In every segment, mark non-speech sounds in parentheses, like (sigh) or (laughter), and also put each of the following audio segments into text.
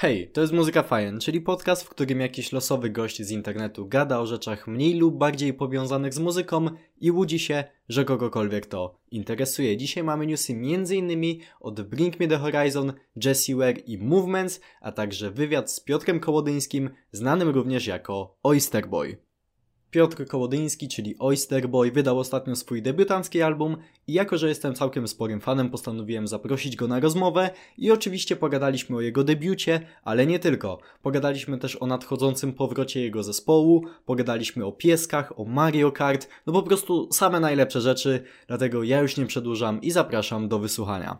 Hej, to jest Muzyka Fajen, czyli podcast, w którym jakiś losowy gość z internetu gada o rzeczach mniej lub bardziej powiązanych z muzyką i łudzi się, że kogokolwiek to interesuje. Dzisiaj mamy newsy m.in. od Bring Me The Horizon, Jessie Ware i Movements, a także wywiad z Piotrem Kołodyńskim, znanym również jako Oyster Boy. Piotr Kołodyński, czyli Oyster Boy, wydał ostatnio swój debiutancki album i jako, że jestem całkiem sporym fanem, postanowiłem zaprosić go na rozmowę i oczywiście pogadaliśmy o jego debiucie, ale nie tylko. Pogadaliśmy też o nadchodzącym powrocie jego zespołu, pogadaliśmy o pieskach, o Mario Kart, no po prostu same najlepsze rzeczy, dlatego ja już nie przedłużam i zapraszam do wysłuchania.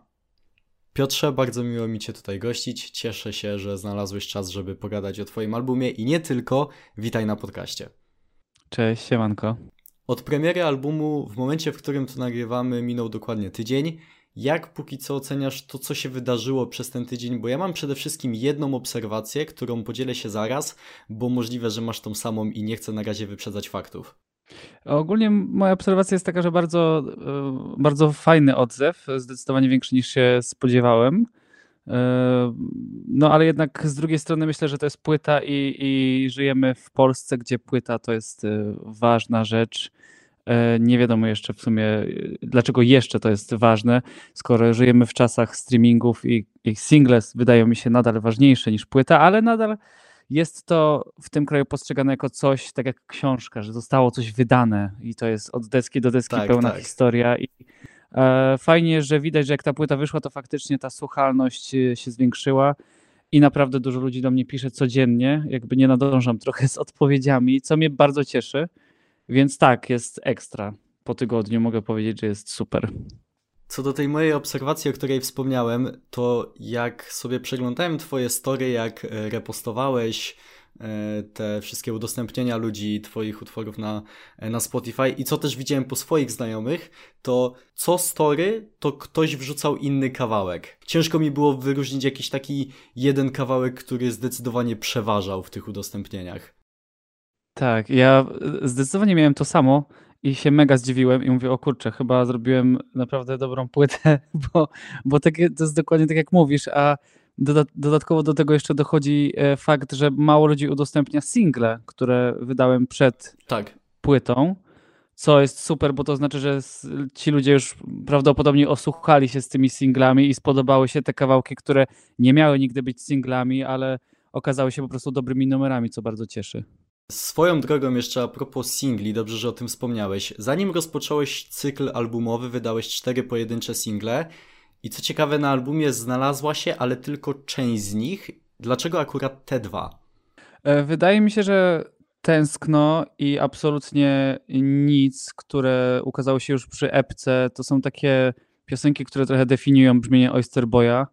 Piotrze, bardzo miło mi Cię tutaj gościć. Cieszę się, że znalazłeś czas, żeby pogadać o Twoim albumie i nie tylko. Witaj na podcaście. Cześć, siemanko. Od premiery albumu, w momencie, w którym to nagrywamy, minął dokładnie tydzień. Jak póki co oceniasz to, co się wydarzyło przez ten tydzień? Bo ja mam przede wszystkim jedną obserwację, którą podzielę się zaraz, bo możliwe, że masz tą samą i nie chcę na razie wyprzedzać faktów. Ogólnie moja obserwacja jest taka, że bardzo, e, bardzo fajny odzew, zdecydowanie większy niż się spodziewałem. No ale jednak z drugiej strony myślę, że to jest płyta i, i żyjemy w Polsce, gdzie płyta to jest y, ważna rzecz. E, nie wiadomo jeszcze w sumie, y, dlaczego jeszcze to jest ważne, skoro żyjemy w czasach streamingów i, i singles wydają mi się nadal ważniejsze niż płyta, ale nadal jest to w tym kraju postrzegane jako coś, tak jak książka, że zostało coś wydane i to jest od deski do deski tak, pełna tak. historia i fajnie, że widać, że jak ta płyta wyszła, to faktycznie ta słuchalność e, się zwiększyła i naprawdę dużo ludzi do mnie pisze codziennie, jakby nie nadążam (laughs) trochę z odpowiedziami, co mnie bardzo cieszy. Więc tak, jest ekstra. Po tygodniu mogę powiedzieć, że jest super. Co do tej mojej obserwacji, o której wspomniałem, to jak sobie przeglądałem twoje story, jak e, repostowałeś E, te wszystkie udostępnienia ludzi, twoich utworów na, e, na Spotify i co też widziałem po swoich znajomych, to co story, to ktoś wrzucał inny kawałek. Ciężko mi było wyróżnić jakiś taki jeden kawałek, który zdecydowanie przeważał w tych udostępnieniach. Tak, ja zdecydowanie miałem to samo i się mega zdziwiłem i mówię, o kurczę, chyba zrobiłem naprawdę dobrą płytę, (laughs) bo, bo takie, to jest dokładnie tak jak mówisz, a Dodatkowo do tego jeszcze dochodzi e, fakt, że mało ludzi udostępnia single, które wydałem przed tak. płytą, co jest super, bo to znaczy, że ci ludzie już prawdopodobnie osłuchali się z tymi singlami i spodobały się te kawałki, które nie miały nigdy być singlami, ale okazały się po prostu dobrymi numerami, co bardzo cieszy. Swoją drogą jeszcze a propos singli, dobrze, że o tym wspomniałeś. Zanim rozpocząłeś cykl albumowy, wydałeś cztery pojedyncze single i co ciekawe, na albumie znalazła się, ale tylko część z nich. Dlaczego akurat te dwa? E, wydaje mi się, że Tęskno i absolutnie nic, które ukazało się już przy epce, to są takie piosenki, które trochę definiują brzmienie Oyster Boya.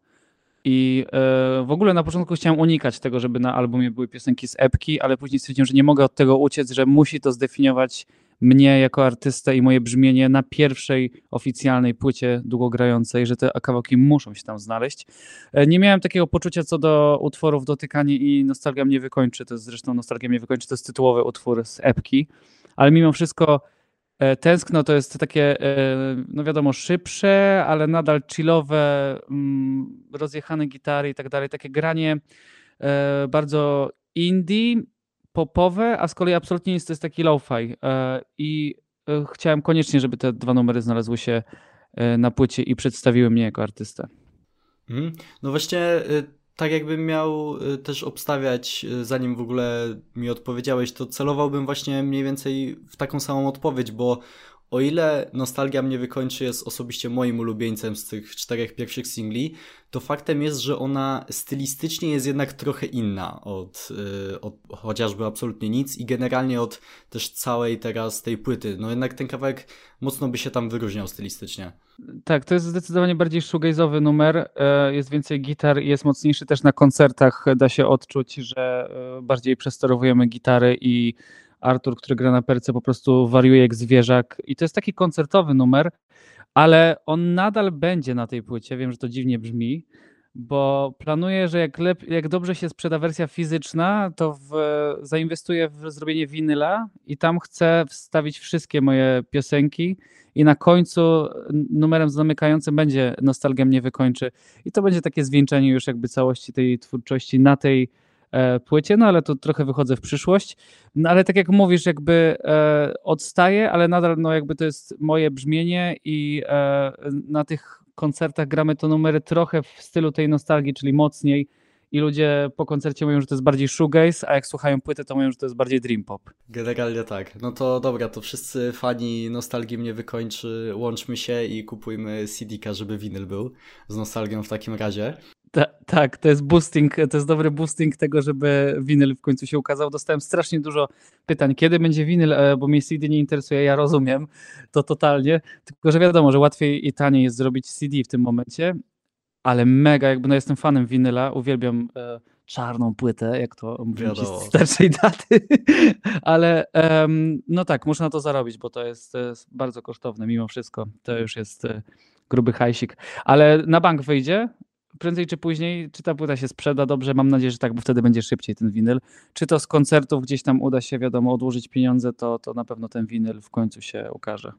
I e, w ogóle na początku chciałem unikać tego, żeby na albumie były piosenki z epki, ale później stwierdziłem, że nie mogę od tego uciec, że musi to zdefiniować mnie jako artystę i moje brzmienie na pierwszej oficjalnej płycie długogrającej, że te kawałki muszą się tam znaleźć. E, nie miałem takiego poczucia co do utworów Dotykanie i Nostalgia mnie wykończy, to jest zresztą Nostalgia mnie wykończy, to jest tytułowy utwór z epki, ale mimo wszystko e, Tęskno to jest takie, e, no wiadomo, szybsze, ale nadal chillowe, mm, rozjechane gitary i tak dalej, takie granie bardzo indie, popowe, a z kolei absolutnie jest to jest taki lo-fi. E, I e, chciałem koniecznie, żeby te dwa numery znalazły się e, na płycie i przedstawiły mnie jako artystę. Mhm. No właśnie, tak jakbym miał też obstawiać, zanim w ogóle mi odpowiedziałeś, to celowałbym właśnie mniej więcej w taką samą odpowiedź, bo o ile Nostalgia mnie wykończy jest osobiście moim ulubieńcem z tych czterech pierwszych singli, to faktem jest, że ona stylistycznie jest jednak trochę inna od, yy, od chociażby absolutnie nic i generalnie od też całej teraz tej płyty. No jednak ten kawałek mocno by się tam wyróżniał stylistycznie. Tak, to jest zdecydowanie bardziej shoegaze'owy numer, e, jest więcej gitar i jest mocniejszy też na koncertach, da się odczuć, że e, bardziej przestorowujemy gitary i Artur, który gra na perce, po prostu wariuje jak zwierzak. I to jest taki koncertowy numer, ale on nadal będzie na tej płycie. Wiem, że to dziwnie brzmi, bo planuję, że jak, lep, jak dobrze się sprzeda wersja fizyczna, to w, zainwestuję w zrobienie winyla i tam chcę wstawić wszystkie moje piosenki i na końcu numerem zamykającym będzie Nostalgia mnie wykończy i to będzie takie zwieńczenie już jakby całości tej twórczości na tej płycie, no ale tu trochę wychodzę w przyszłość, no ale tak jak mówisz, jakby e, odstaję, ale nadal no jakby to jest moje brzmienie i e, na tych koncertach gramy to numery trochę w stylu tej nostalgii, czyli mocniej i ludzie po koncercie mówią, że to jest bardziej shoegaze, a jak słuchają płyty, to mówią, że to jest bardziej dream pop. Generalnie tak. No to dobra, to wszyscy fani nostalgii mnie wykończy, łączmy się i kupujmy CD-ka, żeby winyl był z nostalgią w takim razie. Ta, tak, to jest boosting, to jest dobry boosting tego, żeby winyl w końcu się ukazał. Dostałem strasznie dużo pytań, kiedy będzie winyl, e, bo mnie CD nie interesuje, ja rozumiem to totalnie, tylko że wiadomo, że łatwiej i taniej jest zrobić CD w tym momencie, ale mega, jakby no jestem fanem winyla, uwielbiam e, czarną płytę, jak to mówię z starszej daty, (laughs) ale no tak, muszę na to zarobić, bo to jest, jest bardzo kosztowne mimo wszystko, to już jest e, gruby hajsik, ale na bank wyjdzie, prędzej czy później, czy ta płyta się sprzeda dobrze, mam nadzieję, że tak, bo wtedy będzie szybciej ten winyl. Czy to z koncertów gdzieś tam uda się, wiadomo, odłożyć pieniądze, to, to na pewno ten winyl w końcu się ukaże.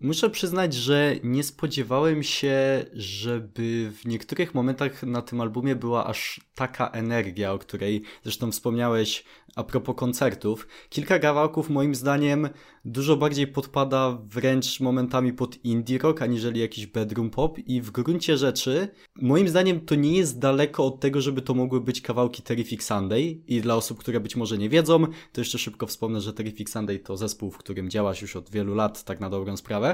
Muszę przyznać, że nie spodziewałem się, żeby w niektórych momentach na tym albumie była aż taka energia, o której zresztą wspomniałeś a propos koncertów. Kilka kawałków moim zdaniem dużo bardziej podpada wręcz momentami pod indie rock, aniżeli jakiś bedroom pop i w gruncie rzeczy moim zdaniem to nie jest daleko od tego, żeby to mogły być kawałki Terrific Sunday i dla osób, które być może nie wiedzą, to jeszcze szybko wspomnę, że Terrific Sunday to zespół, w którym działasz już od wielu lat, tak na dobrą sprawę.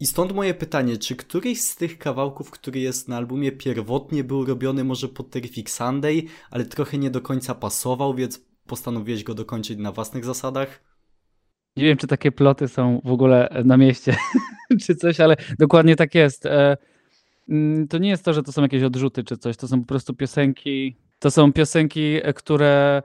I stąd moje pytanie, czy któryś z tych kawałków, który jest na albumie pierwotnie był robiony może pod Terrific Sunday, ale trochę nie do końca pasował, więc postanowiłeś go dokończyć na własnych zasadach? Nie wiem, czy takie ploty są w ogóle na mieście, (laughs) czy coś, ale dokładnie tak jest. E, mm, to nie jest to, że to są jakieś odrzuty czy coś, to są po prostu piosenki. To są piosenki, które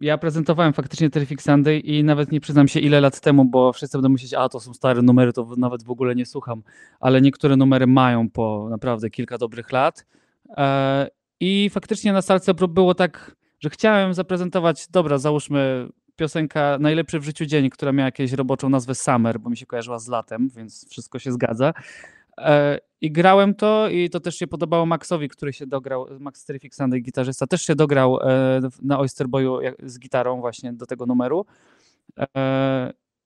ja prezentowałem faktycznie Terrific Sunday i nawet nie przyznam się ile lat temu, bo wszyscy będą myśleć, a to są stare numery, to nawet w ogóle nie słucham, ale niektóre numery mają po naprawdę kilka dobrych lat. E, I faktycznie na salce było tak, że chciałem zaprezentować, dobra, załóżmy piosenka Najlepszy w życiu dzień, która miała jakąś roboczą nazwę Summer, bo mi się kojarzyła z latem, więc wszystko się zgadza. E, I grałem to i to też się podobało Maxowi, który się dograł, Max Terrific Sunday, gitarzysta, też się dograł e, na Oyster Boyu z gitarą właśnie do tego numeru.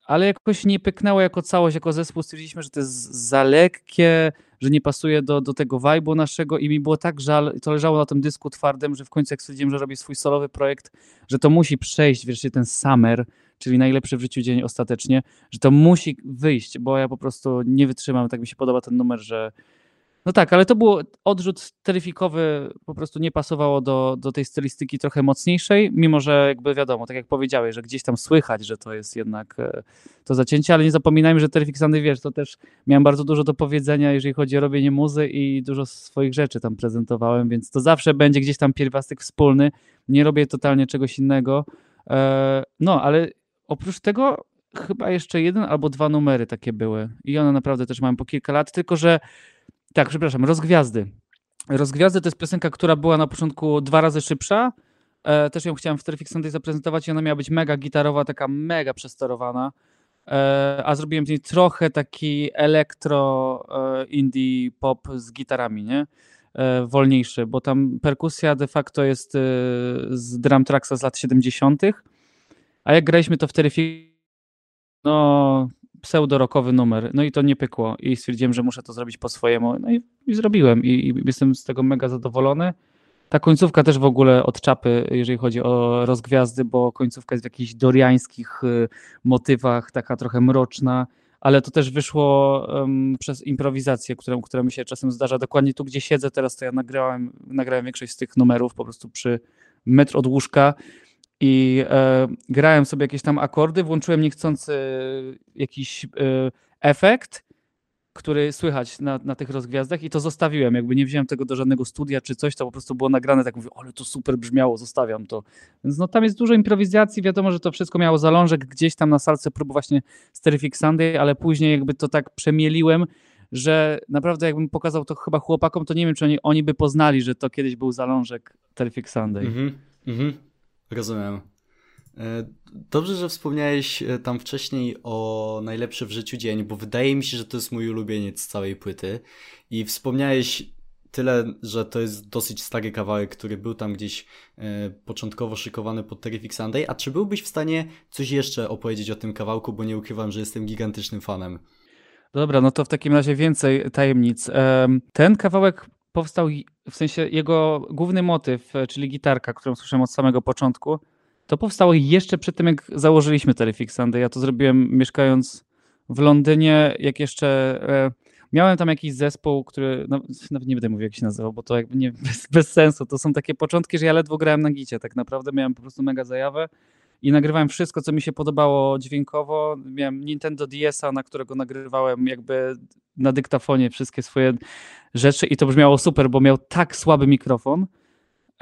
Ale jakoś nie pyknęło jako całość, jako zespół. Stwierdziliśmy, że to jest za lekkie, że nie pasuje do, do tego vibe'u naszego i mi było tak żal, to leżało na tym dysku twardym, że w końcu jak stwierdziłem, że robię swój solowy projekt, że to musi przejść wreszcie ten summer, czyli najlepszy w życiu dzień ostatecznie, że to musi wyjść, bo ja po prostu nie wytrzymam, tak mi się podoba ten numer, że no tak, ale to był odrzut teryfikowy, po prostu nie pasowało do, do tej stylistyki trochę mocniejszej, mimo że jakby wiadomo, tak jak powiedziałeś, że gdzieś tam słychać, że to jest jednak e, to zacięcie, ale nie zapominajmy, że Terrific Sunday, wiesz, to też miałem bardzo dużo do powiedzenia, jeżeli chodzi o robienie muzy i dużo swoich rzeczy tam prezentowałem, więc to zawsze będzie gdzieś tam pierwiastek wspólny, nie robię totalnie czegoś innego, e, no, ale oprócz tego chyba jeszcze jeden albo dwa numery takie były i one naprawdę też mają po kilka lat, tylko że tak, przepraszam, Rozgwiazdy. Rozgwiazdy to jest piosenka, która była na początku dwa razy szybsza. E, też ją chciałem w Terrific Sunday zaprezentować i ona miała być mega gitarowa, taka mega przesterowana. E, a zrobiłem z niej trochę taki elektro e, indie pop z gitarami, nie? E, wolniejszy, bo tam perkusja de facto jest e, z drum tracksa z lat 70. A jak graliśmy to w Terrific, no pseudo-rockowy numer. No i to nie pykło i stwierdziłem, że muszę to zrobić po swojemu. No i, i zrobiłem I, i, jestem z tego mega zadowolony. Ta końcówka też w ogóle od czapy, jeżeli chodzi o rozgwiazdy, bo końcówka jest w jakichś doriańskich y, motywach, taka trochę mroczna, ale to też wyszło um, przez improwizację, którą, która mi się czasem zdarza. Dokładnie tu, gdzie siedzę teraz, to ja nagrałem, nagrałem większość z tych numerów po prostu przy metr od łóżka i e, grałem sobie jakieś tam akordy, włączyłem niechcący jakiś e, efekt, który słychać na, na tych rozgwiazdach i to zostawiłem, jakby nie wziąłem tego do żadnego studia czy coś, to po prostu było nagrane, tak mówię, ale to super brzmiało, zostawiam to. Więc no tam jest dużo improwizacji, wiadomo, że to wszystko miało zalążek gdzieś tam na salce prób właśnie z Terrific Sunday, ale później jakby to tak przemieliłem, że naprawdę jakbym pokazał to chyba chłopakom, to nie wiem, czy oni, oni by poznali, że to kiedyś był zalążek Terrific Sunday. Mhm, mhm, rozumiem. E, dobrze, że wspomniałeś e, tam wcześniej o najlepszy w życiu dzień, bo wydaje mi się, że to jest mój ulubieniec całej płyty. I wspomniałeś tyle, że to jest dosyć stary kawałek, który był tam gdzieś e, początkowo szykowany pod Terrific Sunday. A czy byłbyś w stanie coś jeszcze opowiedzieć o tym kawałku, bo nie ukrywam, że jestem gigantycznym fanem. Dobra, no to w takim razie więcej tajemnic. Ten kawałek powstał, w sensie jego główny motyw, czyli gitarka, którą słyszałem od samego początku, to powstało jeszcze przed tym, jak założyliśmy Terrific Sunday. Ja to zrobiłem mieszkając w Londynie, jak jeszcze e, miałem tam jakiś zespół, który, no, nawet nie będę mówił jak się nazywał, bo to jakby nie, (laughs) bez, bez, sensu. To są takie początki, że ja ledwo grałem na gicie tak naprawdę. Miałem po prostu mega zajawę i nagrywałem wszystko, co mi się podobało dźwiękowo. Miałem Nintendo DS-a, na którego nagrywałem jakby na dyktafonie wszystkie swoje rzeczy i to brzmiało super, bo miał tak słaby mikrofon,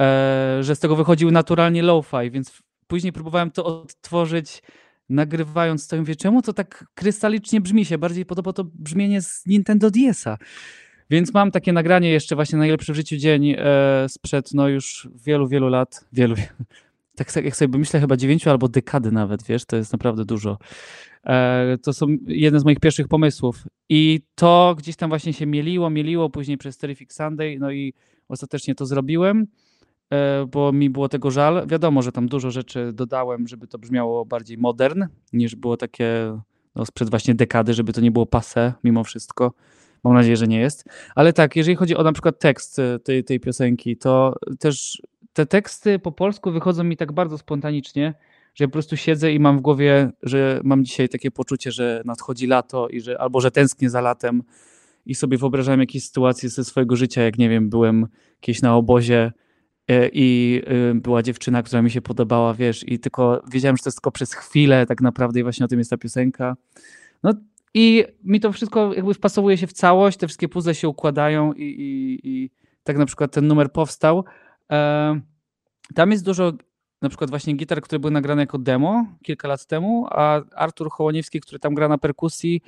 e, że z tego wychodził naturalnie lo-fi, więc później próbowałem to odtworzyć, nagrywając to i mówię, czemu to tak krystalicznie brzmi się? Bardziej podoba to brzmienie z Nintendo DS-a. Więc mam takie nagranie jeszcze właśnie najlepszy w życiu dzień e, sprzed no już wielu, wielu lat, wielu, tak jak sobie myślę, chyba dziewięciu albo dekady nawet, wiesz, to jest naprawdę dużo. E, to są jedne z moich pierwszych pomysłów i to gdzieś tam właśnie się mieliło, mieliło później przez Terrific Sunday, no i ostatecznie to zrobiłem. E, bo mi było tego żal. Wiadomo, że tam dużo rzeczy dodałem, żeby to brzmiało bardziej modern, niż było takie no, sprzed właśnie dekady, żeby to nie było passe mimo wszystko. Mam nadzieję, że nie jest. Ale tak, jeżeli chodzi o na przykład tekst e, tej, tej piosenki, to też te teksty po polsku wychodzą mi tak bardzo spontanicznie, że ja po prostu siedzę i mam w głowie, że mam dzisiaj takie poczucie, że nadchodzi lato i że albo że tęsknię za latem i sobie wyobrażałem jakieś sytuacje ze swojego życia, jak nie wiem, byłem kiedyś na obozie E, i y, była dziewczyna, która mi się podobała, wiesz, i tylko wiedziałem, że to jest tylko przez chwilę tak naprawdę i właśnie o tym jest ta piosenka. No i mi to wszystko jakby wpasowuje się w całość, te wszystkie puzzle się układają i, i, i tak na przykład ten numer powstał. E, tam jest dużo na przykład właśnie gitar, które były nagrane jako demo kilka lat temu, a Artur Hołoniewski, który tam gra na perkusji,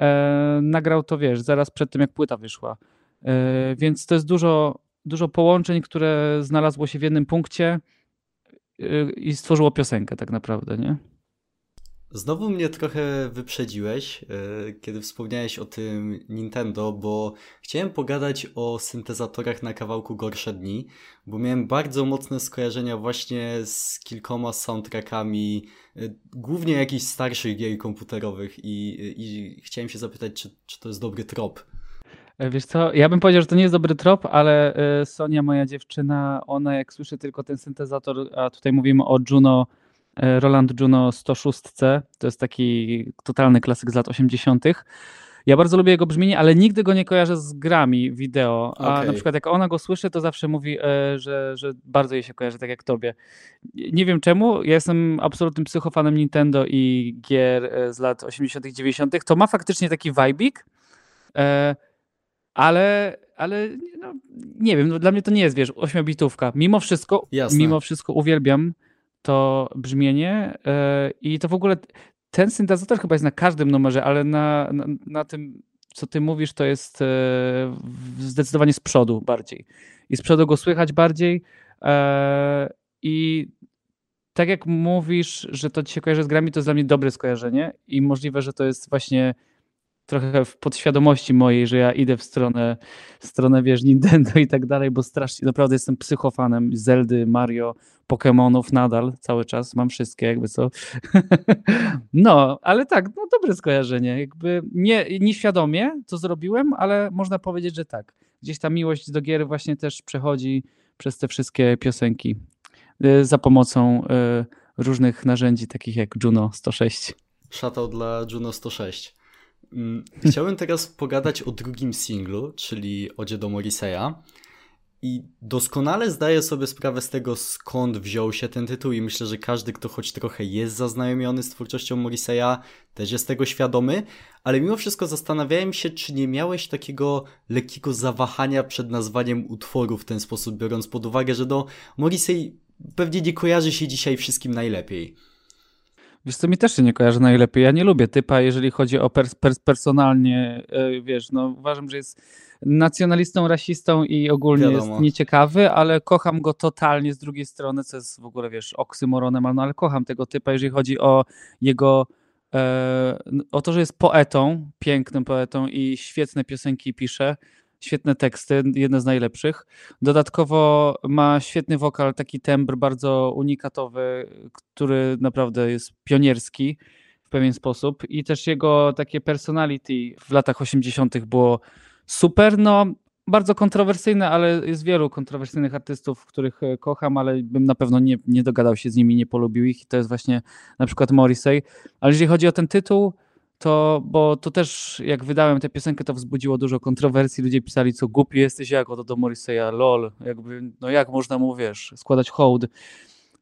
e, nagrał to, wiesz, zaraz przed tym, jak płyta wyszła. Więc to jest dużo dużo połączeń, które znalazło się w jednym punkcie y, i stworzyło piosenkę tak naprawdę, nie? Znowu mnie trochę wyprzedziłeś, y, kiedy wspomniałeś o tym Nintendo, bo chciałem pogadać o syntezatorach na kawałku Gorsze Dni, bo miałem bardzo mocne skojarzenia właśnie z kilkoma soundtrackami, y, głównie jakichś starszych gier komputerowych i, i chciałem się zapytać, czy, czy to jest dobry trop. E, wiesz co, ja bym powiedział, że to nie jest dobry trop, ale e, Sonia, moja dziewczyna, ona jak słyszy tylko ten syntezator, a tutaj mówimy o Juno, e, Roland Juno 106, to jest taki totalny klasyk z lat 80. Ja bardzo lubię jego brzmienie, ale nigdy go nie kojarzę z grami wideo. A okay. na przykład jak ona go słyszy, to zawsze mówi, że, że bardzo jej się kojarzy, tak jak tobie. Nie wiem czemu, ja jestem absolutnym psychofanem Nintendo i gier z lat 80., 90. To ma faktycznie taki vibik ale, ale no, nie wiem, no, dla mnie to nie jest, wiesz, ośmiobitówka. Mimo wszystko, Jasne. mimo wszystko uwielbiam to brzmienie yy, i to w ogóle ten syntezator chyba jest na każdym numerze, ale na, na, na tym, co ty mówisz, to jest yy, zdecydowanie z przodu bardziej. I z przodu go słychać bardziej yy, i tak jak mówisz, że to ci się kojarzy z grami, to jest dla mnie dobre skojarzenie i możliwe, że to jest właśnie trochę w podświadomości mojej, że ja idę w stronę, stronę wiesz, Nintendo i tak dalej, bo strasznie, naprawdę jestem psychofanem Zeldy, Mario, Pokémonów nadal, cały czas, mam wszystkie jakby co. (laughs) no, ale tak, no dobre skojarzenie, jakby nie, nieświadomie to zrobiłem, ale można powiedzieć, że tak. Gdzieś ta miłość do gier właśnie też przechodzi przez te wszystkie piosenki y, za pomocą y, różnych narzędzi, takich jak Juno 106. Szatał dla Juno 106. Mm, chciałem teraz pogadać o drugim singlu, czyli Odzie do Morriseya. I doskonale zdaję sobie sprawę z tego, skąd wziął się ten tytuł, i myślę, że każdy, kto choć trochę jest zaznajomiony z twórczością Morriseya, też jest tego świadomy, ale mimo wszystko zastanawiałem się, czy nie miałeś takiego lekkiego zawahania przed nazwaniem utworu w ten sposób, biorąc pod uwagę, że do Morrissey pewnie nie kojarzy się dzisiaj wszystkim najlepiej. Wiesz co, mi też się nie kojarzy najlepiej. Ja nie lubię typa, jeżeli chodzi o pers pers personalnie, yy, wiesz, no uważam, że jest nacjonalistą, rasistą i ogólnie Wiadomo. jest nieciekawy, ale kocham go totalnie z drugiej strony, co jest w ogóle, wiesz, oksymoronem, no ale kocham tego typa, jeżeli chodzi o jego e, o to, że jest poetą, pięknym poetą i świetne piosenki pisze, świetne teksty, jedne z najlepszych. Dodatkowo ma świetny wokal, taki tembr bardzo unikatowy, który naprawdę jest pionierski w pewien sposób i też jego takie personality w latach 80. było super. No, bardzo kontrowersyjne, ale jest wielu kontrowersyjnych artystów, których e, kocham, ale bym na pewno nie, nie dogadał się z nimi, nie polubił ich i to jest właśnie na przykład Morrissey. Ale jeżeli chodzi o ten tytuł, to, bo to też jak wydałem tę piosenkę, to wzbudziło dużo kontrowersji. Ludzie pisali, co głupi jesteś, jak oto do Morrisseya, lol, jakby, no jak można mu, wiesz, składać hołd.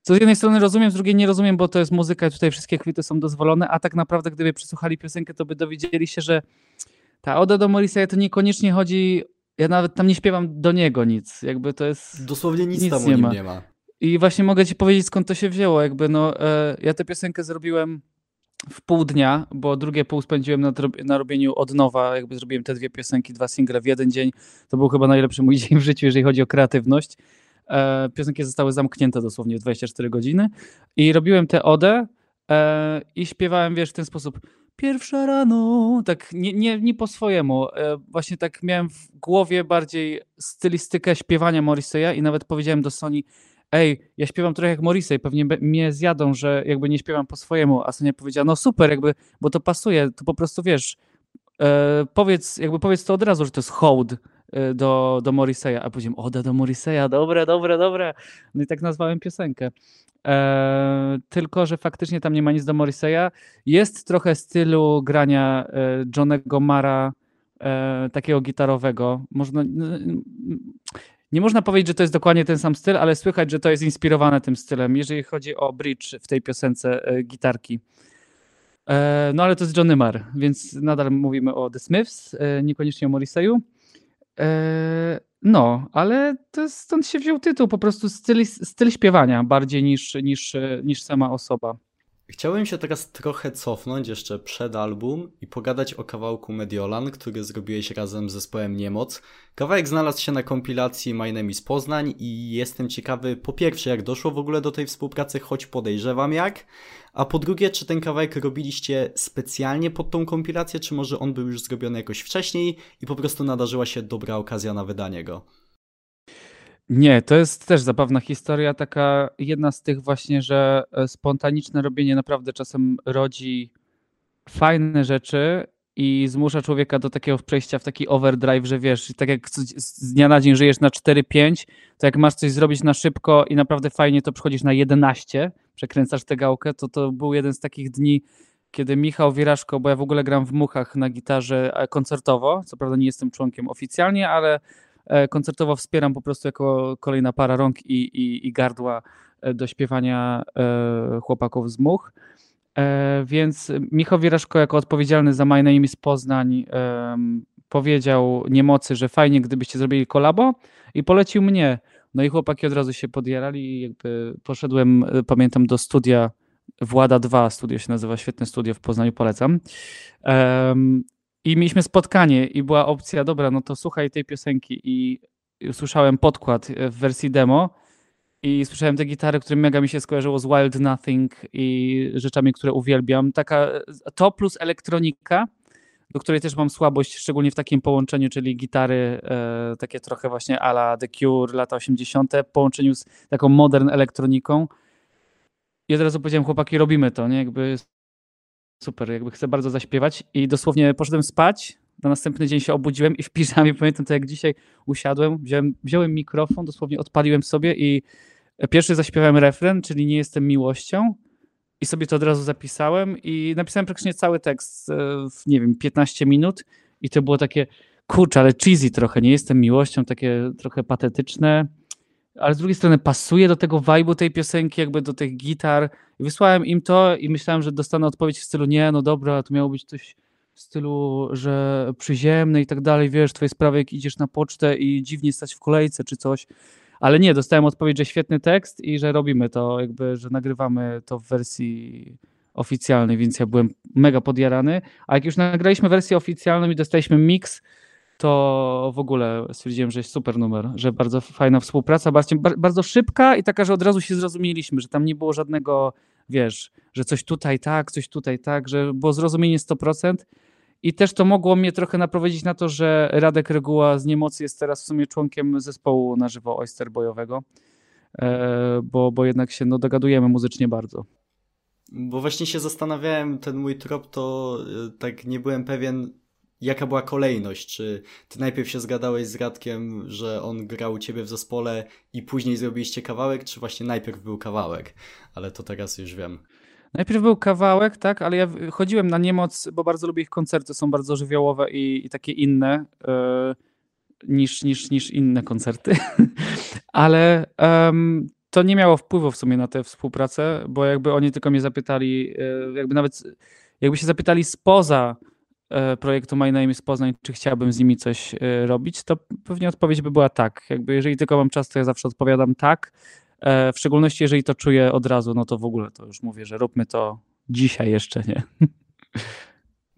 Co z jednej strony rozumiem, z drugiej nie rozumiem, bo to jest muzyka i tutaj wszystkie chwyty są dozwolone, a tak naprawdę gdyby przesłuchali piosenkę, to by dowiedzieli się, że ta Oda do Morrisseya to niekoniecznie chodzi, ja nawet tam nie śpiewam do niego nic, jakby to jest... Dosłownie nic, nic tam nie ma. nie ma. I właśnie mogę ci powiedzieć, skąd to się wzięło, jakby no, e, ja tę piosenkę zrobiłem w pół dnia, bo drugie pół spędziłem na, na robieniu od nowa, jakby zrobiłem te dwie piosenki, dwa single w jeden dzień. To był chyba najlepszy mój (laughs) dzień w życiu, jeżeli chodzi o kreatywność. E, piosenki zostały zamknięte dosłownie w 24 godziny i robiłem tę odę e, i śpiewałem, wiesz, w ten sposób pierwsza rano, tak nie, nie, nie po swojemu. E, właśnie tak miałem w głowie bardziej stylistykę śpiewania Morriseya i nawet powiedziałem do Sony, ej, ja śpiewam trochę jak Morrissey, pewnie mnie zjadą, że jakby nie śpiewam po swojemu, a Sonia powiedziała, no super, jakby, bo to pasuje, to po prostu wiesz, e, powiedz, jakby powiedz to od razu, że to jest hołd e, do, do Morriseya, a powiedziałem, oda do Morriseya, dobre, dobre, dobre. No i tak nazwałem piosenkę. E, tylko, że faktycznie tam nie ma nic do Morriseya. Jest trochę stylu grania e, Johnego Mara, e, takiego gitarowego. Można, nie można powiedzieć, że to jest dokładnie ten sam styl, ale słychać, że to jest inspirowane tym stylem, jeżeli chodzi o bridge w tej piosence e, gitarki. E, no ale to jest Johnny Marr, więc nadal mówimy o The Smiths, e, niekoniecznie o Morriseyu. No, ale to stąd się wziął tytuł, po prostu styl, styl śpiewania bardziej niż, niż, niż sama osoba. Chciałem się teraz trochę cofnąć jeszcze przed album i pogadać o kawałku Mediolan, który zrobiłeś razem z zespołem Niemoc. Kawałek znalazł się na kompilacji My Name is Poznań i jestem ciekawy po pierwsze jak doszło w ogóle do tej współpracy, choć podejrzewam jak, a po drugie czy ten kawałek robiliście specjalnie pod tą kompilację, czy może on był już zrobiony jakoś wcześniej i po prostu nadarzyła się dobra okazja na wydanie go. Nie, to jest też zabawna historia, taka jedna z tych właśnie, że e, spontaniczne robienie naprawdę czasem rodzi fajne rzeczy i zmusza człowieka do takiego przejścia w taki overdrive, że wiesz, tak jak z dnia na dzień żyjesz na 4-5, to jak masz coś zrobić na szybko i naprawdę fajnie, to przychodzisz na 11, przekręcasz tę gałkę, to to był jeden z takich dni, kiedy Michał Wieraszko, bo ja w ogóle gram w Muchach na gitarze e, koncertowo, co prawda nie jestem członkiem oficjalnie, ale koncertowo wspieram po prostu jako kolejna para rąk i, i, i gardła e, do śpiewania e, chłopaków z much. Więc Michał Wieraszko jako odpowiedzialny za My Name is Poznań powiedział Niemocy, że fajnie gdybyście zrobili kolabo i polecił mnie. No i chłopaki od razu się podjarali i jakby poszedłem, pamiętam, do studia Włada 2, studio się nazywa, świetne studio w Poznaniu, polecam. I mieliśmy spotkanie i była opcja, dobra, no to słuchaj tej piosenki i usłyszałem podkład w wersji demo i słyszałem te gitary, które mega mi się skojarzyło z Wild Nothing i rzeczami, które uwielbiam. Taka to plus elektronika, do której też mam słabość, szczególnie w takim połączeniu, czyli gitary e, takie trochę właśnie ala The Cure, lata 80., w połączeniu z taką modern elektroniką. I od razu powiedziałem, chłopaki, robimy to, nie? Jakby super, jakby chcę bardzo zaśpiewać. I dosłownie poszedłem spać, na następny dzień się obudziłem i w piżamie, pamiętam to jak dzisiaj usiadłem, wziąłem, wziąłem mikrofon, dosłownie odpaliłem sobie i pierwszy zaśpiewałem refren, czyli nie jestem miłością. I sobie to od razu zapisałem i napisałem praktycznie cały tekst e, w, nie wiem, 15 minut. I to było takie, kurczę, ale cheesy trochę, nie jestem miłością, takie trochę patetyczne, ale z drugiej strony pasuje do tego vibe'u tej piosenki, jakby do tych gitar. I wysłałem im to i myślałem, że dostanę odpowiedź w stylu nie, no dobra, to miało być coś w stylu, że przyziemne i tak dalej, wiesz, twoje sprawy jak idziesz na pocztę i dziwnie stać w kolejce czy coś. Ale nie, dostałem odpowiedź, że świetny tekst i że robimy to, jakby, że nagrywamy to w wersji oficjalnej, więc ja byłem mega podjarany. A jak już nagraliśmy wersję oficjalną i dostaliśmy mix, to w ogóle stwierdziłem, że jest super numer, że bardzo fajna współpraca, bardzo, bardzo szybka i taka, że od razu się zrozumieliśmy, że tam nie było żadnego, wiesz, że coś tutaj tak, coś tutaj tak, że było zrozumienie 100%. I też to mogło mnie trochę naprowadzić na to, że Radek Reguła z Niemocy jest teraz w sumie członkiem zespołu na żywo Oyster Bojowego, e, bo, bo jednak się no, dogadujemy muzycznie bardzo. Bo właśnie się zastanawiałem, ten mój trop to e, tak nie byłem pewien, jaka była kolejność? Czy ty najpierw się zgadałeś z Radkiem, że on grał u ciebie w zespole i później zrobiliście kawałek, czy właśnie najpierw był kawałek? Ale to teraz już wiem. Najpierw był kawałek, tak, ale ja chodziłem na Niemoc, bo bardzo lubię ich koncerty, są bardzo żywiołowe i, i takie inne yy, niż, niż, niż inne koncerty. (laughs) ale um, to nie miało wpływu w sumie na tę współpracę, bo jakby oni tylko mnie zapytali, yy, jakby nawet jakby się zapytali spoza projektu My Name is Poznań, czy chciałbym z nimi coś e, robić, to pewnie odpowiedź by była tak. Jakby jeżeli tylko mam czas, to ja zawsze odpowiadam tak. E, w szczególności jeżeli to czuję od razu, no to w ogóle to już mówię, że róbmy to dzisiaj jeszcze, nie? (laughs)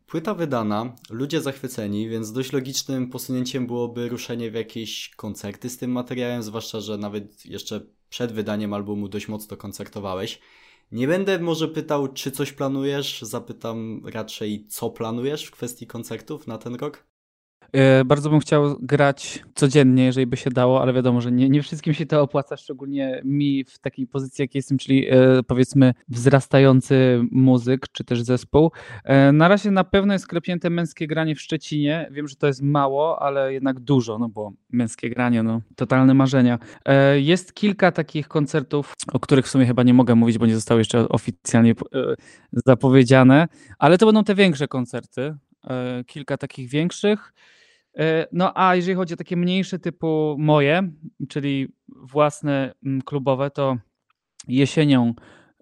Płyta wydana, ludzie zachwyceni, więc dość logicznym posunięciem byłoby ruszenie w jakieś koncerty z tym materiałem, zwłaszcza, że nawet jeszcze przed wydaniem albumu dość mocno koncertowałeś. Nie będę może pytał, czy coś planujesz, zapytam raczej, co planujesz w kwestii koncertów na ten rok? E, bardzo bym chciał grać codziennie, jeżeli by się dało, ale wiadomo, że nie, nie wszystkim się to opłaca, szczególnie mi w takiej pozycji, jak jestem, czyli e, powiedzmy wzrastający muzyk, czy też zespół. E, na razie na pewno jest klepnięte męskie granie w Szczecinie. Wiem, że to jest mało, ale jednak dużo, no bo męskie granie, no totalne marzenia. Jest kilka takich koncertów, o których w sumie chyba nie mogę mówić, bo nie zostały jeszcze oficjalnie zapowiedziane, ale to będą te większe koncerty, kilka takich większych. E, no a jeżeli chodzi o takie mniejsze typu moje, czyli własne mm, klubowe, to jesienią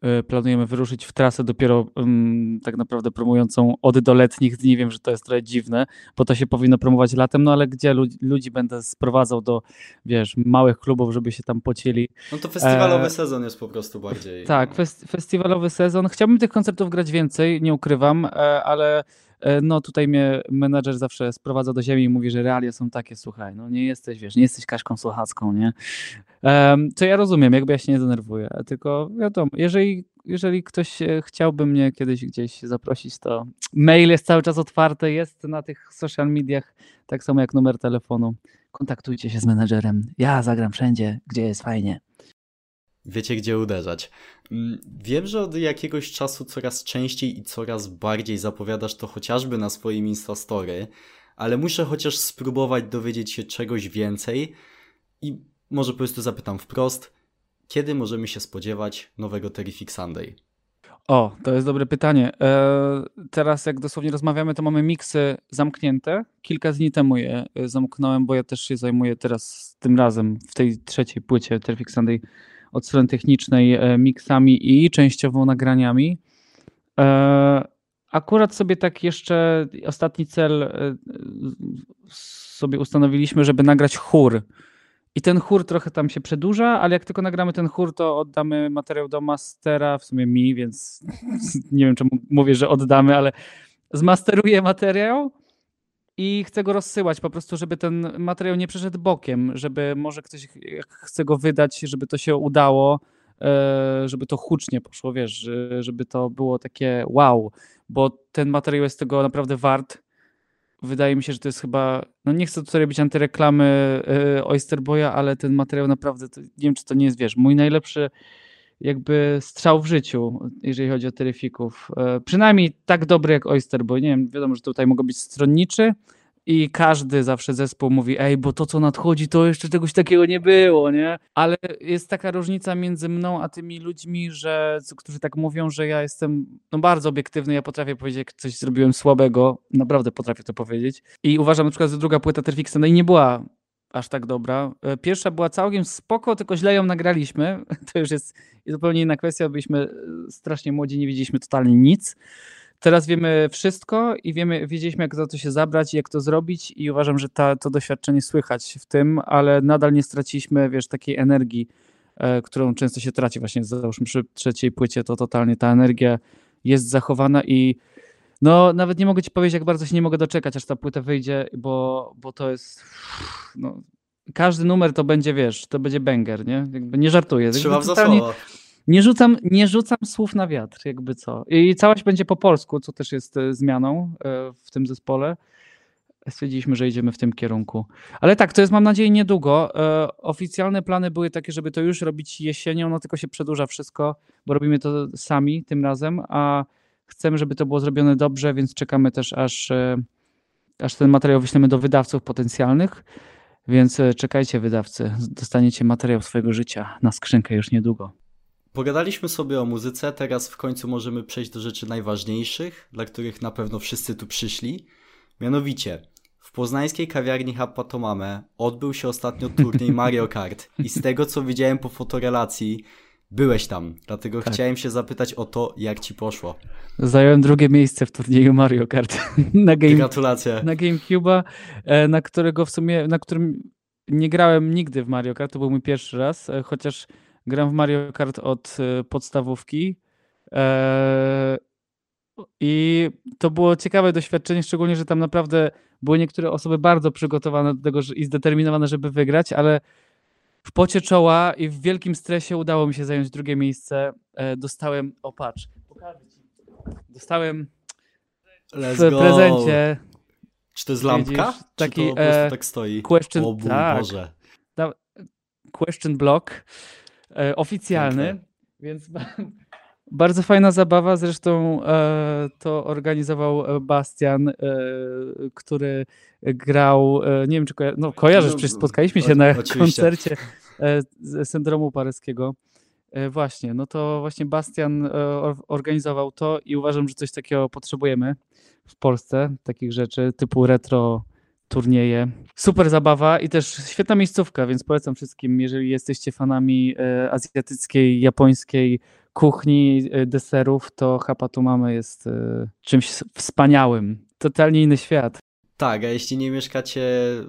e, planujemy wyruszyć w trasę dopiero um, tak naprawdę promującą od do letnich dni. Wiem, że to jest trochę dziwne, bo to się powinno promować latem, no ale gdzie ludzi, ludzi będę sprowadzał do, wiesz, małych klubów, żeby się tam pocieli. No to festiwalowy e... sezon jest po prostu bardziej. Tak, fest festiwalowy sezon. Chciałbym tych koncertów grać więcej, nie ukrywam, e, ale no tutaj mnie menadżer zawsze sprowadza do ziemi i mówi, że realia są takie, słuchaj, no nie jesteś, wiesz, nie jesteś Kaśką Słuchacką, nie? Co ja rozumiem, jakby ja się nie denerwuję, tylko wiadomo, jeżeli, jeżeli ktoś e, chciałby mnie kiedyś gdzieś zaprosić, to mail jest cały czas otwarty, jest na tych social mediach, tak samo jak numer telefonu. Kontaktujcie się z menedżerem. Ja zagram wszędzie, gdzie jest fajnie. Wiecie, gdzie uderzać. Mm, wiem, że od jakiegoś czasu coraz częściej i coraz bardziej zapowiadasz to chociażby na swoim Instastory, ale muszę chociaż spróbować dowiedzieć się czegoś więcej i może po prostu zapytam wprost, kiedy możemy się spodziewać nowego Terrific Sunday? O, to jest dobre pytanie. Eee, teraz jak dosłownie rozmawiamy, to mamy miksy zamknięte. Kilka dni temu je e, zamknąłem, bo ja też się zajmuję teraz tym razem w tej trzeciej płycie Terrific Sunday od strony technicznej e, miksami i częściowo nagraniami. E, akurat sobie tak jeszcze ostatni cel e, sobie ustanowiliśmy, żeby nagrać chór. I ten chór trochę tam się przedłuża, ale jak tylko nagramy ten chór, to oddamy materiał do mastera, w sumie mi, więc (laughs) nie wiem czemu mówię, że oddamy, ale zmasteruję materiał i chcę go rozsyłać po prostu, żeby ten materiał nie przeszedł bokiem, żeby może ktoś chce go wydać, żeby to się udało, e, żeby to hucznie poszło, wiesz, żeby to było takie wow, bo ten materiał jest tego naprawdę wart. Wydaje mi się, że to jest chyba, no nie chcę tutaj robić antyreklamy e, Oyster Boya, ale ten materiał naprawdę, nie wiem czy to nie jest, wiesz, mój najlepszy jakby strzał w życiu, jeżeli chodzi o teryfików. E, przynajmniej tak dobry jak Oyster, bo nie wiem, wiadomo, że tutaj mogą być stronniczy i każdy zawsze zespół mówi, ej, bo to co nadchodzi, to jeszcze czegoś takiego nie było, nie? Ale jest taka różnica między mną a tymi ludźmi, że, którzy tak mówią, że ja jestem no, bardzo obiektywny, ja potrafię powiedzieć, jak coś zrobiłem słabego, naprawdę potrafię to powiedzieć. I uważam na przykład, że druga płyta Terfixa no i nie była aż tak dobra. E, pierwsza była całkiem spoko, tylko źle ją nagraliśmy. (laughs) To już jest zupełnie inna kwestia. Byliśmy e, strasznie młodzi, nie wiedzieliśmy totalnie nic. Teraz wiemy wszystko i wiemy, wiedzieliśmy, jak za to się zabrać jak to zrobić, i uważam, że ta, to doświadczenie słychać w tym, ale nadal nie straciliśmy, wiesz, takiej energii, e, którą często się traci. Właśnie załóżmy przy trzeciej płycie, to totalnie ta energia jest zachowana i no nawet nie mogę ci powiedzieć, jak bardzo się nie mogę doczekać, aż ta płyta wyjdzie, bo, bo to jest no, każdy numer to będzie, wiesz, to będzie banger, nie? Jakby nie żartuję. Trzeba w słowo. Nie rzucam, nie rzucam słów na wiatr, jakby co. I całość będzie po polsku, co też jest e, zmianą e, w tym zespole. Stwierdziliśmy, że idziemy w tym kierunku. Ale tak, to jest mam nadzieję niedługo. E, oficjalne plany były takie, żeby to już robić jesienią, no tylko się przedłuża wszystko, bo robimy to sami tym razem, a chcemy, żeby to było zrobione dobrze, więc czekamy też, aż, aż ten materiał wyślemy do wydawców potencjalnych. Więc czekajcie, wydawcy, dostaniecie materiał swojego życia na skrzynkę już niedługo. Pogadaliśmy sobie o muzyce, teraz w końcu możemy przejść do rzeczy najważniejszych, dla których na pewno wszyscy tu przyszli. Mianowicie, w poznańskiej kawiarni Hapatomame odbył się ostatnio turniej (laughs) Mario Kart i z tego co widziałem po fotorelacji, byłeś tam, dlatego tak. chciałem się zapytać o to, jak ci poszło. Zająłem drugie miejsce w turnieju Mario Kart (laughs) na, game, Gratulacje. na GameCube'a, e, na którego w sumie, na którym nie grałem nigdy w Mario Kart, to był mój pierwszy raz, e, chociaż Gram w Mario Kart od e, podstawówki. I to było ciekawe doświadczenie, szczególnie, że tam naprawdę były niektóre osoby bardzo przygotowane do tego i zdeterminowane, żeby wygrać, ale w pocie czoła i w wielkim stresie udało mi się zająć drugie miejsce. E, dostałem, o patrz, dostałem Let's w go. prezencie. Czy to jest lampka? Widzisz, taki, Czy to po prostu tak stoi? Question, o tak, Boże. question block e, oficjalny, Piękne. więc (laughs) bardzo fajna zabawa. Zresztą e, to organizował e, Bastian, e, który grał, e, nie wiem czy koja no, kojarzysz, no, przecież spotkaliśmy się o, na oczywiście. koncercie e, z syndromu paryskiego. E, właśnie, no to właśnie Bastian organizował to i uważam, że coś takiego potrzebujemy w Polsce, takich rzeczy typu retro turnieje. Super zabawa i też świetna miejscówka, więc polecam wszystkim, jeżeli jesteście fanami azjatyckiej, japońskiej kuchni, e, deserów, to Hapatumame jest e, czymś wspaniałym. Totalnie inny świat. Tak, a jeśli nie mieszkacie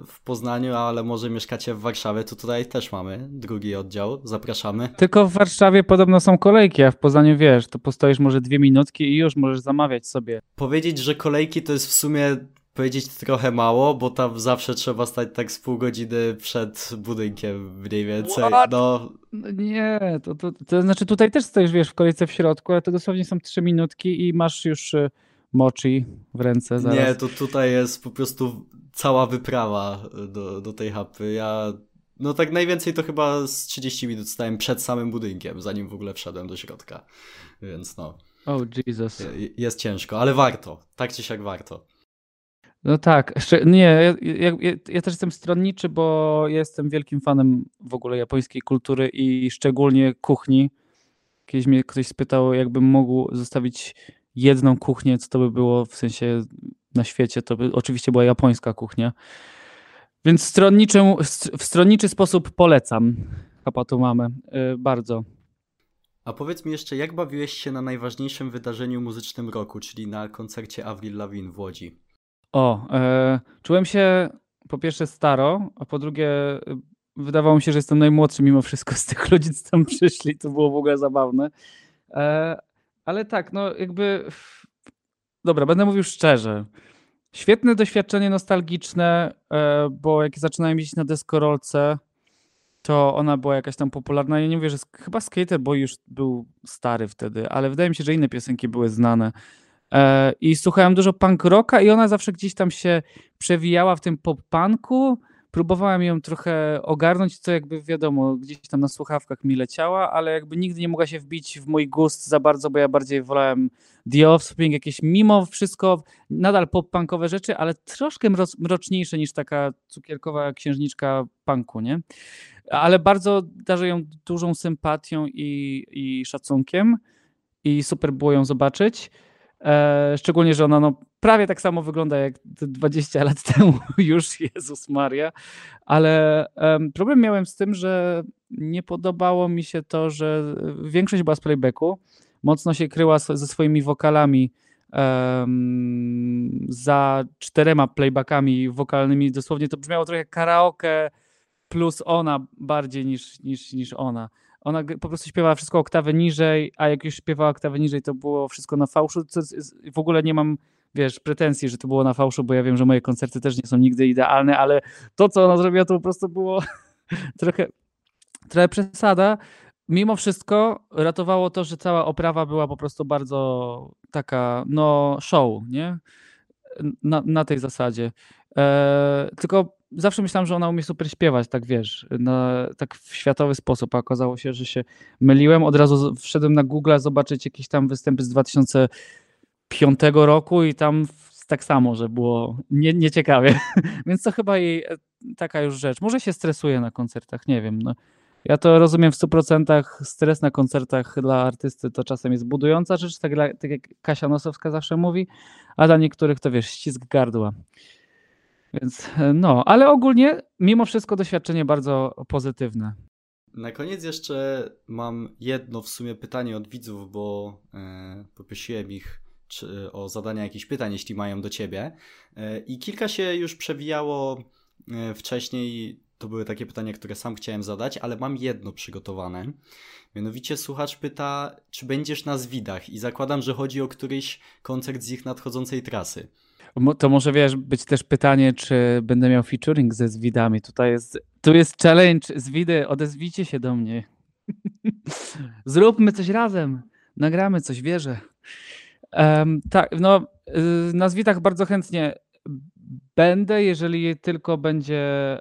w Poznaniu, ale może mieszkacie w Warszawie, to tutaj też mamy drugi oddział. Zapraszamy. Tylko w Warszawie podobno są kolejki, a w Poznaniu wiesz, to postoisz może dwie minutki i już możesz zamawiać sobie. Powiedzieć, że kolejki to jest w sumie powiedzieć trochę mało, bo tam zawsze trzeba stać tak z pół godziny przed budynkiem mniej więcej. No. no. Nie, to, to, to znaczy tutaj też stoisz, wiesz, w kolejce w środku, ale to dosłownie są trzy minutki i masz już y, mochi w ręce zaraz. Nie, to tutaj jest po prostu cała wyprawa do, do tej hapy. Ja no tak najwięcej to chyba z 30 minut stałem przed samym budynkiem, zanim w ogóle wszedłem do środka. Więc no. Oh Jesus. Jest ciężko, ale warto. Tak czy siak warto. No tak, nie, ja, ja, ja, też jestem stronniczy, bo jestem wielkim fanem w ogóle japońskiej kultury i szczególnie kuchni. Kiedyś mnie ktoś spytał, jakbym mógł zostawić jedną kuchnię, co to by było w sensie na świecie, to by oczywiście była japońska kuchnia. Więc stronniczym, w stronniczy sposób polecam Kapatu Mamę, yy, bardzo. A powiedz mi jeszcze, jak bawiłeś się na najważniejszym wydarzeniu muzycznym roku, czyli na koncercie Avril Lavigne w Łodzi? O, e, czułem się po pierwsze staro, a po drugie e, wydawało mi się, że jestem najmłodszy mimo wszystko z tych ludzi, co tam przyszli. To było w ogóle zabawne. E, ale tak, no jakby. Dobra, będę mówił szczerze. Świetne doświadczenie nostalgiczne, e, bo jak zaczynałem jeździć na deskorolce, to ona była jakaś tam popularna. Ja nie mówię, że chyba Skater Boy już był stary wtedy, ale wydaje mi się, że inne piosenki były znane. E, I słuchałem dużo punk rocka i ona zawsze gdzieś tam się przewijała w tym pop-punku. Próbowałem ją trochę ogarnąć, co jakby wiadomo, gdzieś tam na słuchawkach mi leciała, ale jakby nigdy nie mogła się wbić w mój gust za bardzo, bo ja bardziej wolałem The Offspring, jakieś mimo wszystko nadal pop-punkowe rzeczy, ale troszkę mroczniejsze niż taka cukierkowa księżniczka punku, nie? Ale bardzo darzę ją dużą sympatią i, i szacunkiem i super było ją zobaczyć. E, szczególnie, że ona no, prawie tak samo wygląda jak 20 lat (laughs) temu, już Jezus Maria. Ale problem miałem z tym, że nie podobało mi się to, że większość była z playbacku, mocno się kryła ze swoimi wokalami um, za czterema playbackami wokalnymi. Dosłownie to brzmiało trochę karaoke plus ona bardziej niż, niż, niż ona. Ona po prostu śpiewała wszystko oktawę niżej, a jak już śpiewała oktawę niżej, to było wszystko na fałszu. W ogóle nie mam, wiesz, pretensji, że to było na fałszu, bo ja wiem, że moje koncerty też nie są nigdy idealne, ale to, co ona zrobiła, to po prostu było (laughs) trochę, trochę przesada. Mimo wszystko ratowało to, że cała oprawa była po prostu bardzo taka, no, show, nie? Na, na tej zasadzie. Eee, tylko zawsze myślałem, że ona umie super śpiewać, tak wiesz, na, tak w światowy sposób, a okazało się, że się myliłem. Od razu wszedłem na Google zobaczyć jakieś tam występy z 2005 roku i tam tak samo, że było nie, nieciekawie. (laughs) Więc to chyba jej e, taka już rzecz. Może się stresuje na koncertach, nie wiem. No. Ja to rozumiem w 100%. Stres na koncertach dla artysty to czasem jest budująca rzecz, tak, tak jak Kasia Nosowska zawsze mówi, a dla niektórych to wiesz, ścisk gardła. Więc e, no, ale ogólnie mimo wszystko doświadczenie bardzo pozytywne. Na koniec jeszcze mam jedno w sumie pytanie od widzów, bo e, poprosiłem ich czy, o zadania jakichś pytań, jeśli mają do ciebie. E, I kilka się już przewijało e, wcześniej. To były takie pytania, które sam chciałem zadać, ale mam jedno przygotowane. Mianowicie słuchacz pyta, czy będziesz na Zwidach i zakładam, że chodzi o któryś koncert z ich nadchodzącej trasy. To może wiesz, być też pytanie, czy będę miał featuring ze Zwidami. Tutaj jest, tu jest challenge, Zwidy, odezwijcie się do mnie. (laughs) Zróbmy coś razem, nagramy coś, wierzę. Um, tak, no y, na Zwidach bardzo chętnie będę, jeżeli tylko będzie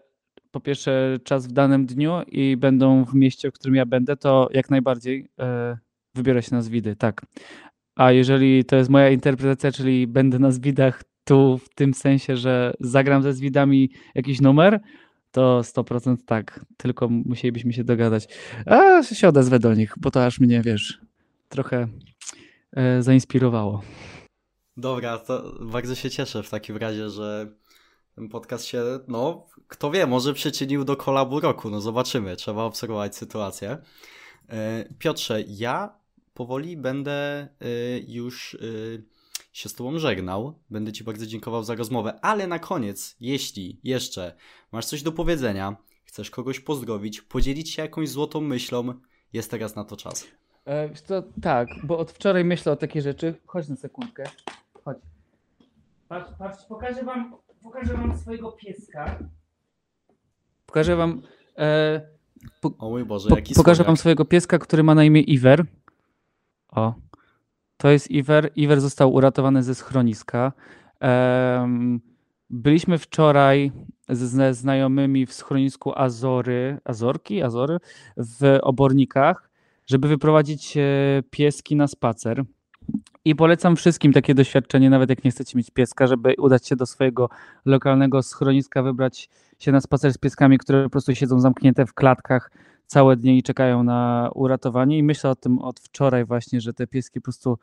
po pierwsze czas w danym dniu i będą w mieście, w którym ja będę, to jak najbardziej e, wybiorę się na Zwidy, tak. A jeżeli to jest moja interpretacja, czyli będę na Zwidach, tu w tym sensie, że zagram ze Zwidami jakiś numer, to 100% tak, tylko musielibyśmy się dogadać. A się odezwę do nich, bo to aż mnie, wiesz, trochę e, zainspirowało. Dobra, to bardzo się cieszę w takim razie, że ten podcast się, no, kto wie, może przyczynił do kolabu roku, no zobaczymy, trzeba obserwować sytuację. E, Piotrze, ja powoli będę e, już e, się z Tobą żegnał. Będę Ci bardzo dziękował za rozmowę, ale na koniec, jeśli jeszcze masz coś do powiedzenia, chcesz kogoś pozdrowić, podzielić się jakąś złotą myślą, jest teraz na to czas. E, to tak, bo od wczoraj myślę o takiej rzeczy. Chodź na sekundkę. Chodź. Patrz, patrz pokażę wam, pokażę wam swojego pieska. Pokażę wam. E, po, o mój Boże, jaki po, Pokażę wam swojego pieska, który ma na imię Iwer. O, to jest Iwer. Iwer został uratowany ze schroniska. Byliśmy wczoraj ze znajomymi w schronisku Azory, Azorki, Azory w Obornikach, żeby wyprowadzić e, pieski na spacer. I polecam wszystkim takie doświadczenie, nawet jak nie chcecie mieć pieska, żeby udać się do swojego lokalnego schroniska, wybrać się na spacer z pieskami, które po prostu siedzą zamknięte w klatkach całe dnie i czekają na uratowanie. I myślę o tym od wczoraj właśnie, że te pieski po prostu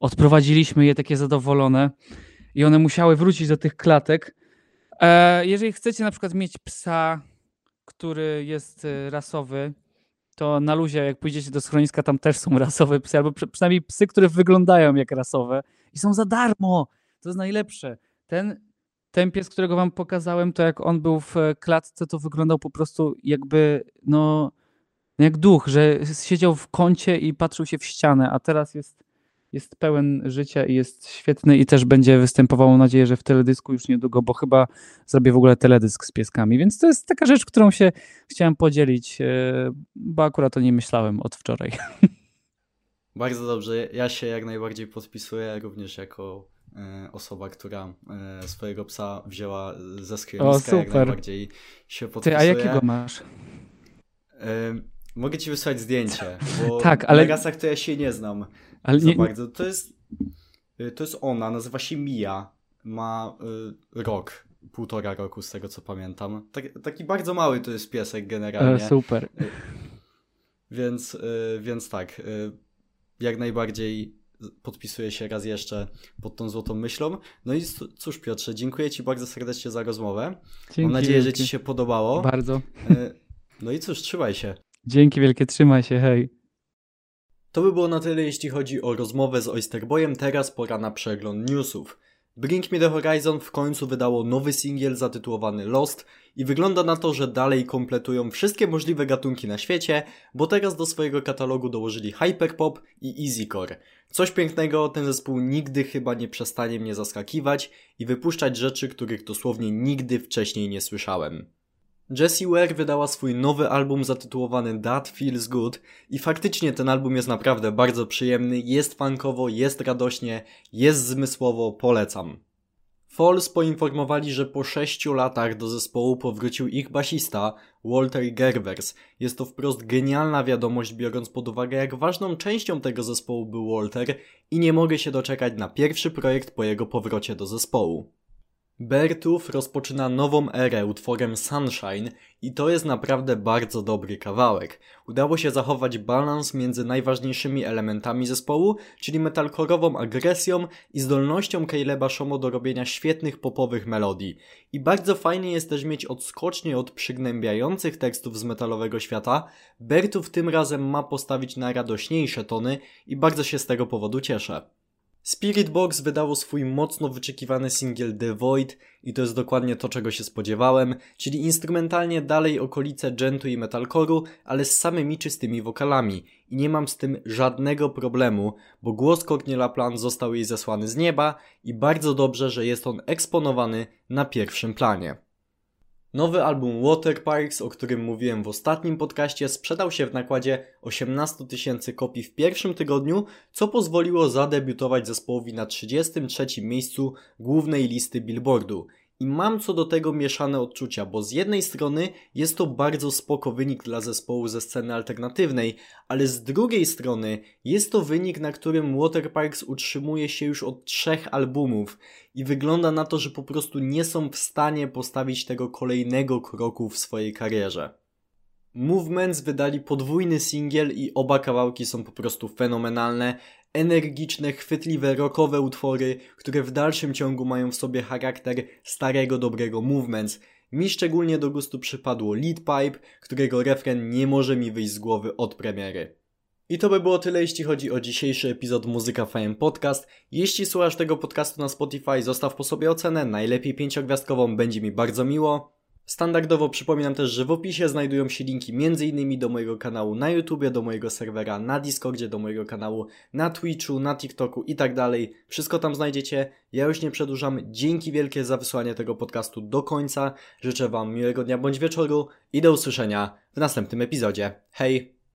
odprowadziliśmy je takie zadowolone i one musiały wrócić do tych klatek. E, jeżeli chcecie na przykład mieć psa, który jest e, rasowy, to na luzie, jak pójdziecie do schroniska, tam też są rasowe psy, albo przynajmniej psy, które wyglądają jak rasowe i są za darmo. To jest najlepsze. Ten, ten pies, którego wam pokazałem, to jak on był w klatce, to wyglądał po prostu jakby, no, jak duch, że siedział w kącie i patrzył się w ścianę, a teraz jest jest pełen życia i jest świetny i też będzie występował, mam nadzieję, że w teledysku już niedługo, bo chyba zrobię w ogóle teledysk z pieskami, więc to jest taka rzecz, którą się chciałem podzielić, e, bo akurat o niej myślałem od wczoraj. (laughs) Bardzo dobrze, ja się jak najbardziej podpisuję, również jako e, osoba, która e, swojego psa wzięła ze schroniska, jak najbardziej się podpisuję. Ty, a jakiego masz? Mogę ci wysłać zdjęcie, bo tak, ale... na rasach to ja się nie znam. Ale nie... bardzo. To jest, y, to jest ona, nazywa się Mia. Ma y, rok, półtora roku z tego co pamiętam. Tak, taki bardzo mały to jest piesek generalnie. E, super. Y, więc, y, więc tak, y, jak najbardziej podpisuję się raz jeszcze pod tą złotą myślą. No i cóż Piotrze, dziękuję Ci bardzo serdecznie za rozmowę. Dzięki Mam nadzieję, że Ci się podobało. Bardzo. No i cóż, trzymaj się. Dzięki wielkie, trzymaj się, hej. To by było na tyle jeśli chodzi o rozmowę z Oysterboyem, teraz pora na przegląd newsów. Bring Me The Horizon w końcu wydało nowy singiel zatytułowany Lost i wygląda na to, że dalej kompletują wszystkie możliwe gatunki na świecie, bo teraz do swojego katalogu dołożyli hyperpop i easycore. Coś pięknego, ten zespół nigdy chyba nie przestanie mnie zaskakiwać i wypuszczać rzeczy, których dosłownie nigdy wcześniej nie słyszałem. Jessie Ware wydała swój nowy album zatytułowany That Feels Good i faktycznie ten album jest naprawdę bardzo przyjemny, jest funkowo, jest radośnie, jest zmysłowo, polecam. Falls poinformowali, że po sześciu latach do zespołu powrócił ich basista Walter Gerbers. Jest to wprost genialna wiadomość, biorąc pod uwagę, jak ważną częścią tego zespołu był Walter i nie mogę się doczekać na pierwszy projekt po jego powrocie do zespołu. Bertów rozpoczyna nową erę utworem Sunshine i to jest naprawdę bardzo dobry kawałek. Udało się zachować balans między najważniejszymi elementami zespołu, czyli metalkorową agresją i zdolnością Caleba Shomo do robienia świetnych popowych melodii. I bardzo fajnie jest też mieć odskocznie od przygnębiających tekstów z metalowego świata. Bertów tym razem ma postawić na radośniejsze tony i bardzo się z tego powodu cieszę. Spirit Box wydało swój mocno wyczekiwany singiel The Void i to jest dokładnie to, czego się spodziewałem, czyli instrumentalnie dalej okolice gentu i metalcore'u, ale z samymi czystymi wokalami i nie mam z tym żadnego problemu, bo głos Courtney LaPlante został jej zesłany z nieba i bardzo dobrze, że jest on eksponowany na pierwszym planie. Nowy album Water Parks, o którym mówiłem w ostatnim podcaście, sprzedał się w nakładzie 18 tysięcy kopii w pierwszym tygodniu, co pozwoliło zadebiutować zespołowi na 33 miejscu głównej listy Billboardu i mam co do tego mieszane odczucia, bo z jednej strony jest to bardzo spoko wynik dla zespołu ze sceny alternatywnej, ale z drugiej strony jest to wynik, na którym Waterparks utrzymuje się już od trzech albumów i wygląda na to, że po prostu nie są w stanie postawić tego kolejnego kroku w swojej karierze. Movements wydali podwójny singiel i oba kawałki są po prostu fenomenalne energiczne, chwytliwe, rockowe utwory, które w dalszym ciągu mają w sobie charakter starego, dobrego movements. Mi szczególnie do gustu przypadło Lead Pipe, którego refren nie może mi wyjść z głowy od premiery. I to by było tyle, jeśli chodzi o dzisiejszy epizod Muzyka Fame Podcast. Jeśli słuchasz tego podcastu na Spotify, zostaw po sobie ocenę, najlepiej pięciogwiazdkową, będzie mi bardzo miło. Standardowo przypominam też, że w opisie znajdują się linki m.in. do mojego kanału na YouTube, do mojego serwera na Discordzie, do mojego kanału na Twitchu, na TikToku i tak dalej. Wszystko tam znajdziecie. Ja już nie przedłużam. Dzięki wielkie za wysłanie tego podcastu do końca. Życzę Wam miłego dnia bądź wieczoru i do usłyszenia w następnym epizodzie. Hej!